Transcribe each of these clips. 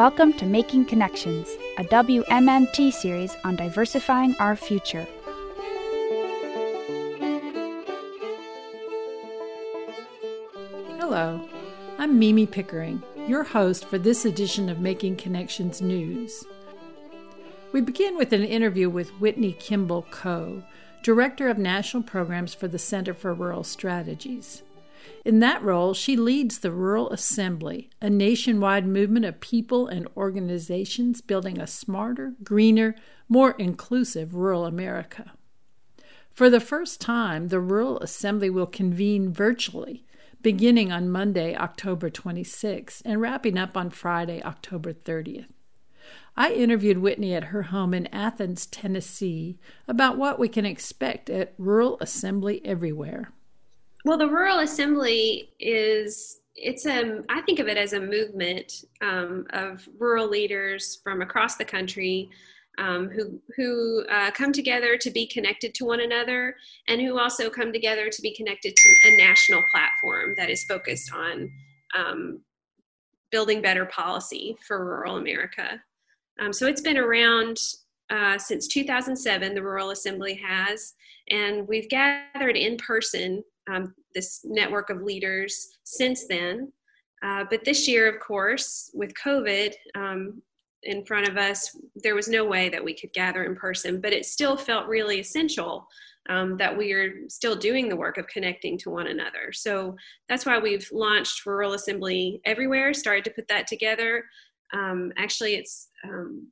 Welcome to Making Connections, a WMMT series on diversifying our future. Hello, I'm Mimi Pickering, your host for this edition of Making Connections News. We begin with an interview with Whitney Kimball Coe, Director of National Programs for the Center for Rural Strategies. In that role, she leads the Rural Assembly, a nationwide movement of people and organizations building a smarter, greener, more inclusive rural America. For the first time, the Rural Assembly will convene virtually, beginning on Monday, October 26, and wrapping up on Friday, October 30th. I interviewed Whitney at her home in Athens, Tennessee, about what we can expect at Rural Assembly Everywhere. Well, the Rural Assembly is it's a I think of it as a movement um, of rural leaders from across the country um, who who uh, come together to be connected to one another, and who also come together to be connected to a national platform that is focused on um, building better policy for rural America. Um, so it's been around uh, since 2007. The Rural Assembly has, and we've gathered in person um, this network of leaders since then. Uh, but this year, of course, with COVID um, in front of us, there was no way that we could gather in person, but it still felt really essential um, that we are still doing the work of connecting to one another. So that's why we've launched Rural Assembly Everywhere, started to put that together. Um, actually, it's um,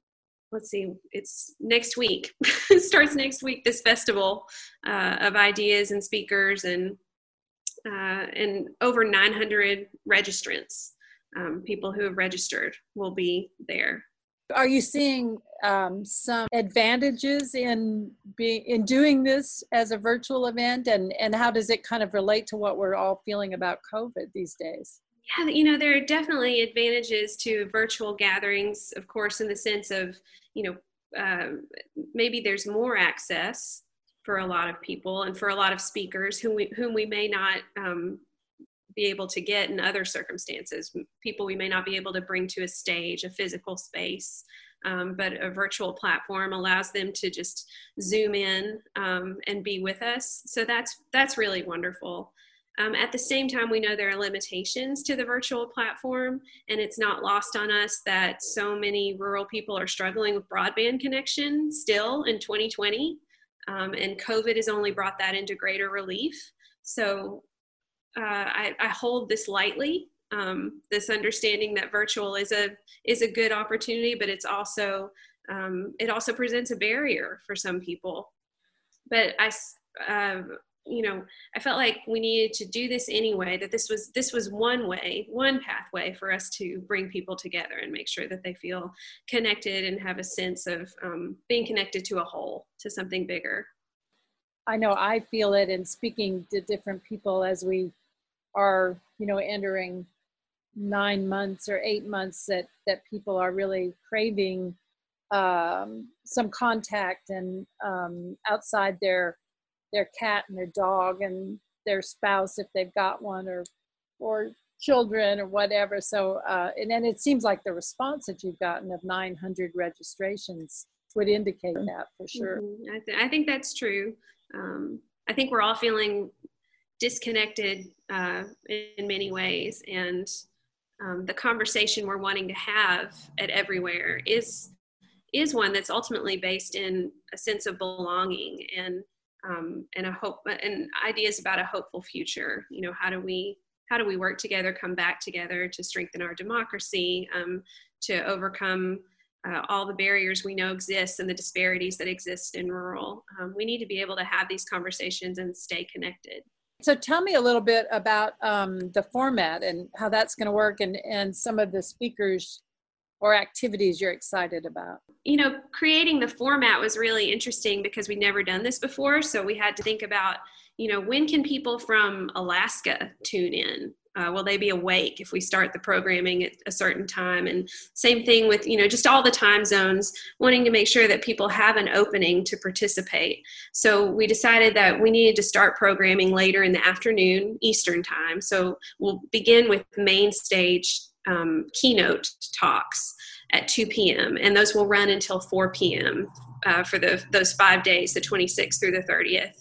let's see, it's next week. it starts next week. This festival uh, of ideas and speakers and uh, and over 900 registrants, um, people who have registered, will be there. Are you seeing um, some advantages in being in doing this as a virtual event, and and how does it kind of relate to what we're all feeling about COVID these days? Yeah, you know, there are definitely advantages to virtual gatherings, of course, in the sense of, you know, uh, maybe there's more access for a lot of people and for a lot of speakers whom we, whom we may not um, be able to get in other circumstances. People we may not be able to bring to a stage, a physical space, um, but a virtual platform allows them to just zoom in um, and be with us. So that's that's really wonderful. Um, at the same time, we know there are limitations to the virtual platform, and it's not lost on us that so many rural people are struggling with broadband connection still in 2020. Um, and COVID has only brought that into greater relief. So uh, I, I, hold this lightly, um, this understanding that virtual is a is a good opportunity, but it's also um, it also presents a barrier for some people. But I, uh, you know i felt like we needed to do this anyway that this was this was one way one pathway for us to bring people together and make sure that they feel connected and have a sense of um, being connected to a whole to something bigger. I know i feel it in speaking to different people as we are you know entering nine months or eight months that that people are really craving um, some contact and um, outside their their cat and their dog and their spouse if they've got one or or children or whatever. So uh, and then it seems like the response that you've gotten of 900 registrations would indicate that for sure. Mm-hmm. I, th- I, think that's true. Um, i think we're all feeling disconnected uh, in many ways and um, the conversation we're wanting to have at everywhere is is one that's ultimately based in a sense of belonging and um, and a hope and ideas about a hopeful future. You know, how do we how do we work together, come back together to strengthen our democracy, um, to overcome uh, all the barriers we know exist and the disparities that exist in rural. Um, we need to be able to have these conversations and stay connected. So tell me a little bit about um, the format and how that's going to work and, and some of the speakers or activities you're excited about? You know, creating the format was really interesting because we'd never done this before. So we had to think about, you know, when can people from Alaska tune in? Uh, will they be awake if we start the programming at a certain time? And same thing with, you know, just all the time zones, wanting to make sure that people have an opening to participate. So we decided that we needed to start programming later in the afternoon, Eastern time. So we'll begin with main stage um, keynote talks. at 2 p.m. and those will run until 4 p.m. Uh, for the, those five days, the 26th through the 30th.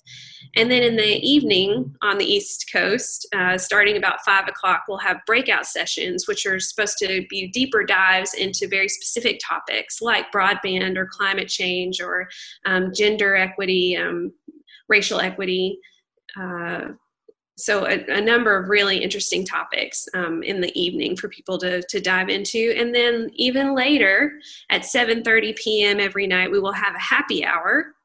And then in the evening on the East Coast, uh, starting about five o'clock, we'll have breakout sessions, which are supposed to be deeper dives into very specific topics like broadband or climate change or um, gender equity, um, racial equity. Uh, so a, a, number of really interesting topics um, in the evening for people to, to dive into. And then even later at 7.30 p.m every night we will have a happy hour.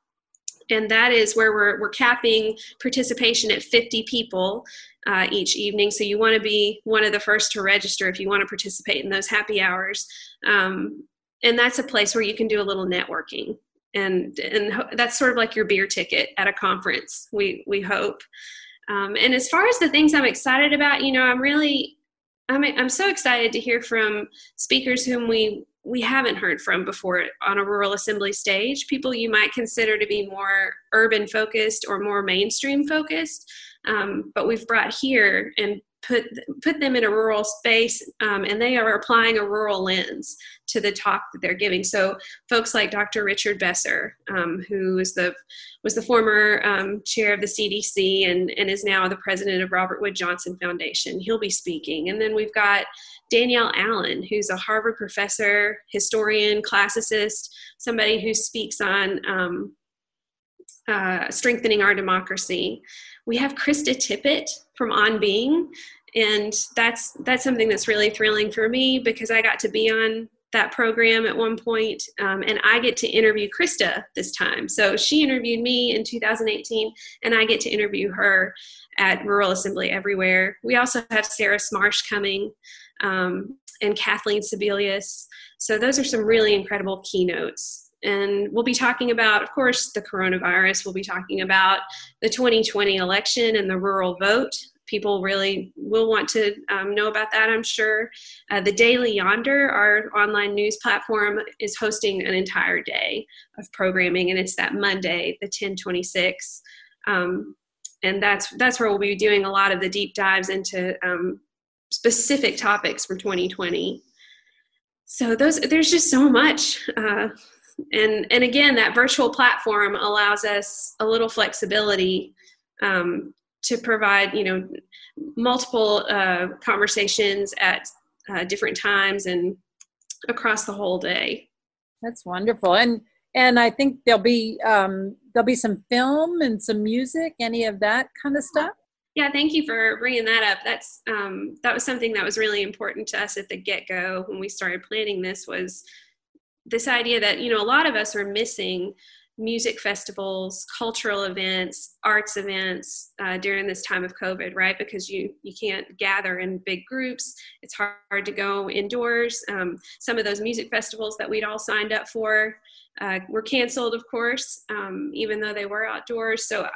And that is where we're, we're capping participation at 50 people uh, each evening. So you want to be one of the first to register if you want to participate in those happy hours. Um, and that's a place where you can do a little networking. And and that's sort of like your beer ticket at a conference we we hope um, and as far as the things i'm excited about you know i'm really I'm, I'm so excited to hear from speakers whom we we haven't heard from before on a rural assembly stage people you might consider to be more urban focused or more mainstream focused. Um, but we've brought here and put put them in a rural space um, and they are applying a rural lens to the talk that they're giving. So folks like dr richard besser um, who is the was the former um, chair of the cdc and, and is now the president of robert wood johnson foundation. He'll be speaking. And then we've got danielle allen who's a harvard professor historian classicist somebody who speaks on um, uh, strengthening our democracy we have Krista Tippett from On Being, and that's that's something that's really thrilling for me because I got to be on that program at one point, um, and I get to interview Krista this time. So she interviewed me in 2018, and I get to interview her at Rural Assembly Everywhere. We also have Sarah Smarsh coming um, and Kathleen Sebelius. So those are some really incredible keynotes. And we'll be talking about, of course, the coronavirus. We'll be talking about the 2020 election and the rural vote. People really will want to um, know about that, I'm sure. Uh, the Daily Yonder, our online news platform, is hosting an entire day of programming, and it's that Monday, the 1026. Um, and that's that's where we'll be doing a lot of the deep dives into um, specific topics for 2020 so those there's just so much uh, and and again that virtual platform allows us a little flexibility um, to provide you know multiple uh, conversations at uh, different times and across the whole day. That's wonderful. And and i think there'll be um, there'll be some film and some music any of that kind of stuff? Yeah thank you for bringing that up. That's um, that was something that was really important to us at the get-go when we started planning this was this idea that you know a lot of us are missing music festivals cultural events arts events uh, during this time of covid right? Because you you can't gather in big groups. It's hard to go indoors. Um, some of those music festivals that we'd all signed up for uh, were canceled of course um, even though they were outdoors. So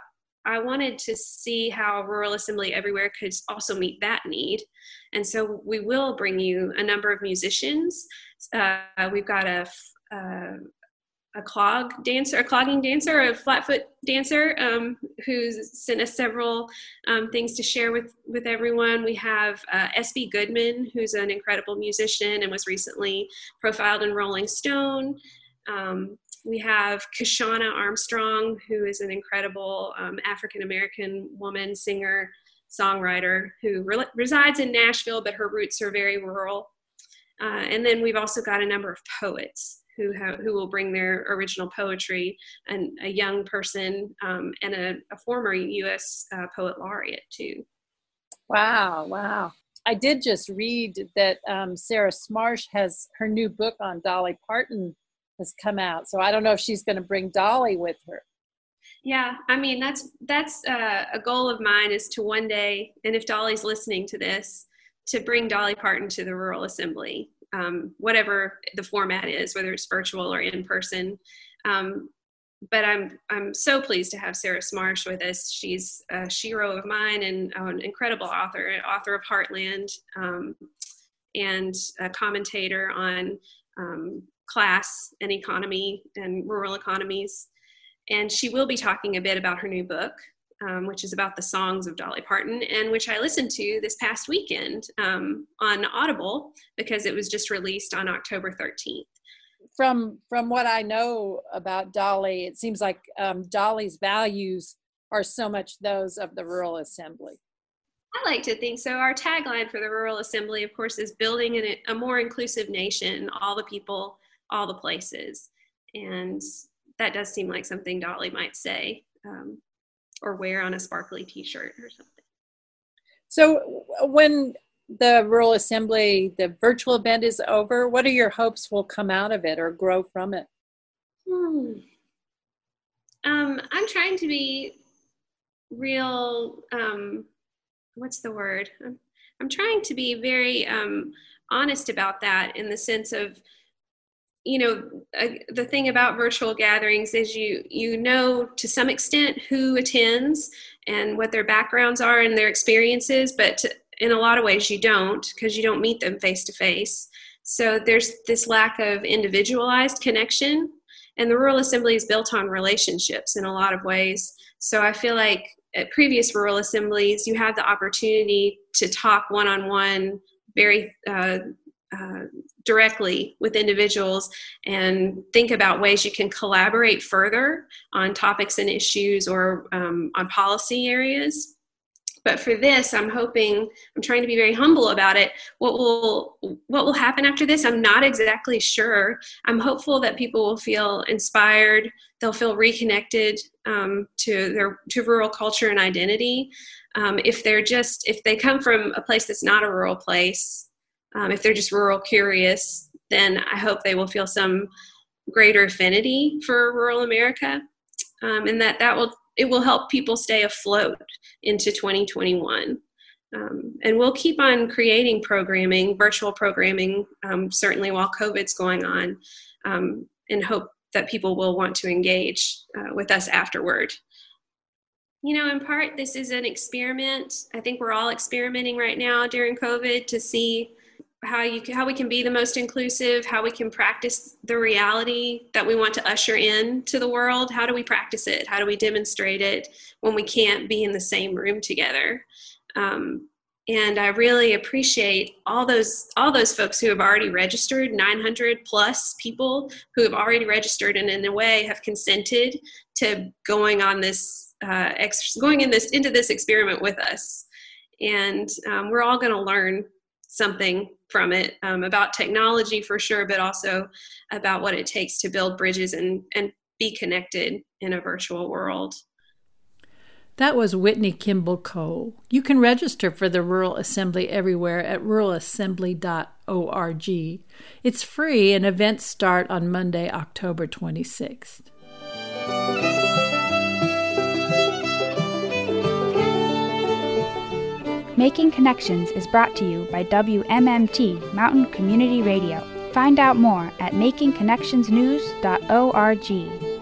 I wanted to see how Rural Assembly Everywhere could also meet that need. And so we will bring you a number of musicians. Uh, we've got a, uh, a clog dancer, a clogging dancer, a flatfoot dancer um, who's sent us several um, things to share with, with everyone. We have uh, S.G. Goodman, who's an incredible musician and was recently profiled in Rolling Stone. Um, we have Kyshona Armstrong, who is an incredible um, African American woman, singer, songwriter, who re- resides in Nashville, but her roots are very rural. Uh, and then we've also got a number of poets who have, who will bring their original poetry, and a young person um, and a, a, former U.S. Uh, poet laureate too. Wow! Wow! I did just read that um, Sarah Smarsh has her new book on Dolly Parton has come out. So I don't know if she's going to bring Dolly with her. Yeah, I mean that's that's uh, a goal of mine is to one day, and if Dolly's listening to this, to bring Dolly Parton to the rural assembly, um, whatever the format is, whether it's virtual or in person. Um, but I'm I'm so pleased to have Sarah Smarsh with us. She's a shero of mine and an incredible author, author of Heartland, um, and a commentator on um, class and economy and rural economies. And she will be talking a bit about her new book. um, which is about the songs of Dolly Parton, and which I listened to this past weekend um, on Audible because it was just released on October 13th. From from what I know about Dolly, it seems like um, Dolly's values are so much those of the rural assembly. I like to think so. Our tagline for the Rural Assembly, of course, is building an, a more inclusive nation, all the people, all the places. And that does seem like something Dolly might say um, or wear on a sparkly t shirt or something. So, when the Rural Assembly, the virtual event is over, what are your hopes will come out of it or grow from it? Hmm. Um, I'm trying to be real. Um, what's the word? I'm, I'm trying to be very um, honest about that in the sense of you know uh, the thing about virtual gatherings is you you know to some extent who attends and what their backgrounds are and their experiences but to, in a lot of ways you don't because you don't meet them face to face so there's this lack of individualized connection and the rural assembly is built on relationships in a lot of ways. So i feel like at previous rural assemblies, you had the opportunity to talk one on one very uh, uh, directly with individuals and think about ways you can collaborate further on topics and issues or um, on policy areas. But for this, I'm hoping I'm trying to be very humble about it. What will what will happen after this? I'm not exactly sure. I'm hopeful that people will feel inspired. They'll feel reconnected um, to their to rural culture and identity. Um, if they're just if they come from a place that's not a rural place, um, if they're just rural curious, then I hope they will feel some greater affinity for rural America, um, and that that will it will help people stay afloat into 2021. Um, and we'll keep on creating programming, virtual programming, um, certainly while COVID's going on, um, and hope that people will want to engage uh, with us afterward. You know, in part, this is an experiment. I think we're all experimenting right now during COVID to see how you how we can be the most inclusive how we can practice the reality that we want to usher in to the world. How do we practice it? How do we demonstrate it when we can't be in the same room together? Um, and i really appreciate all those all those folks who have already registered 900 plus people who have already registered and in a way have consented to going on this uh, ex- going in this into this experiment with us. And um, we're all going to learn something from it um, about technology for sure, but also about what it takes to build bridges and, and be connected in a virtual world. That was Whitney Kimball Coe. You can register for the Rural Assembly everywhere at ruralassembly.org. It's free and events start on Monday, October 26th. Making Connections is brought to you by WMMT Mountain Community Radio. Find out more at makingconnectionsnews.org.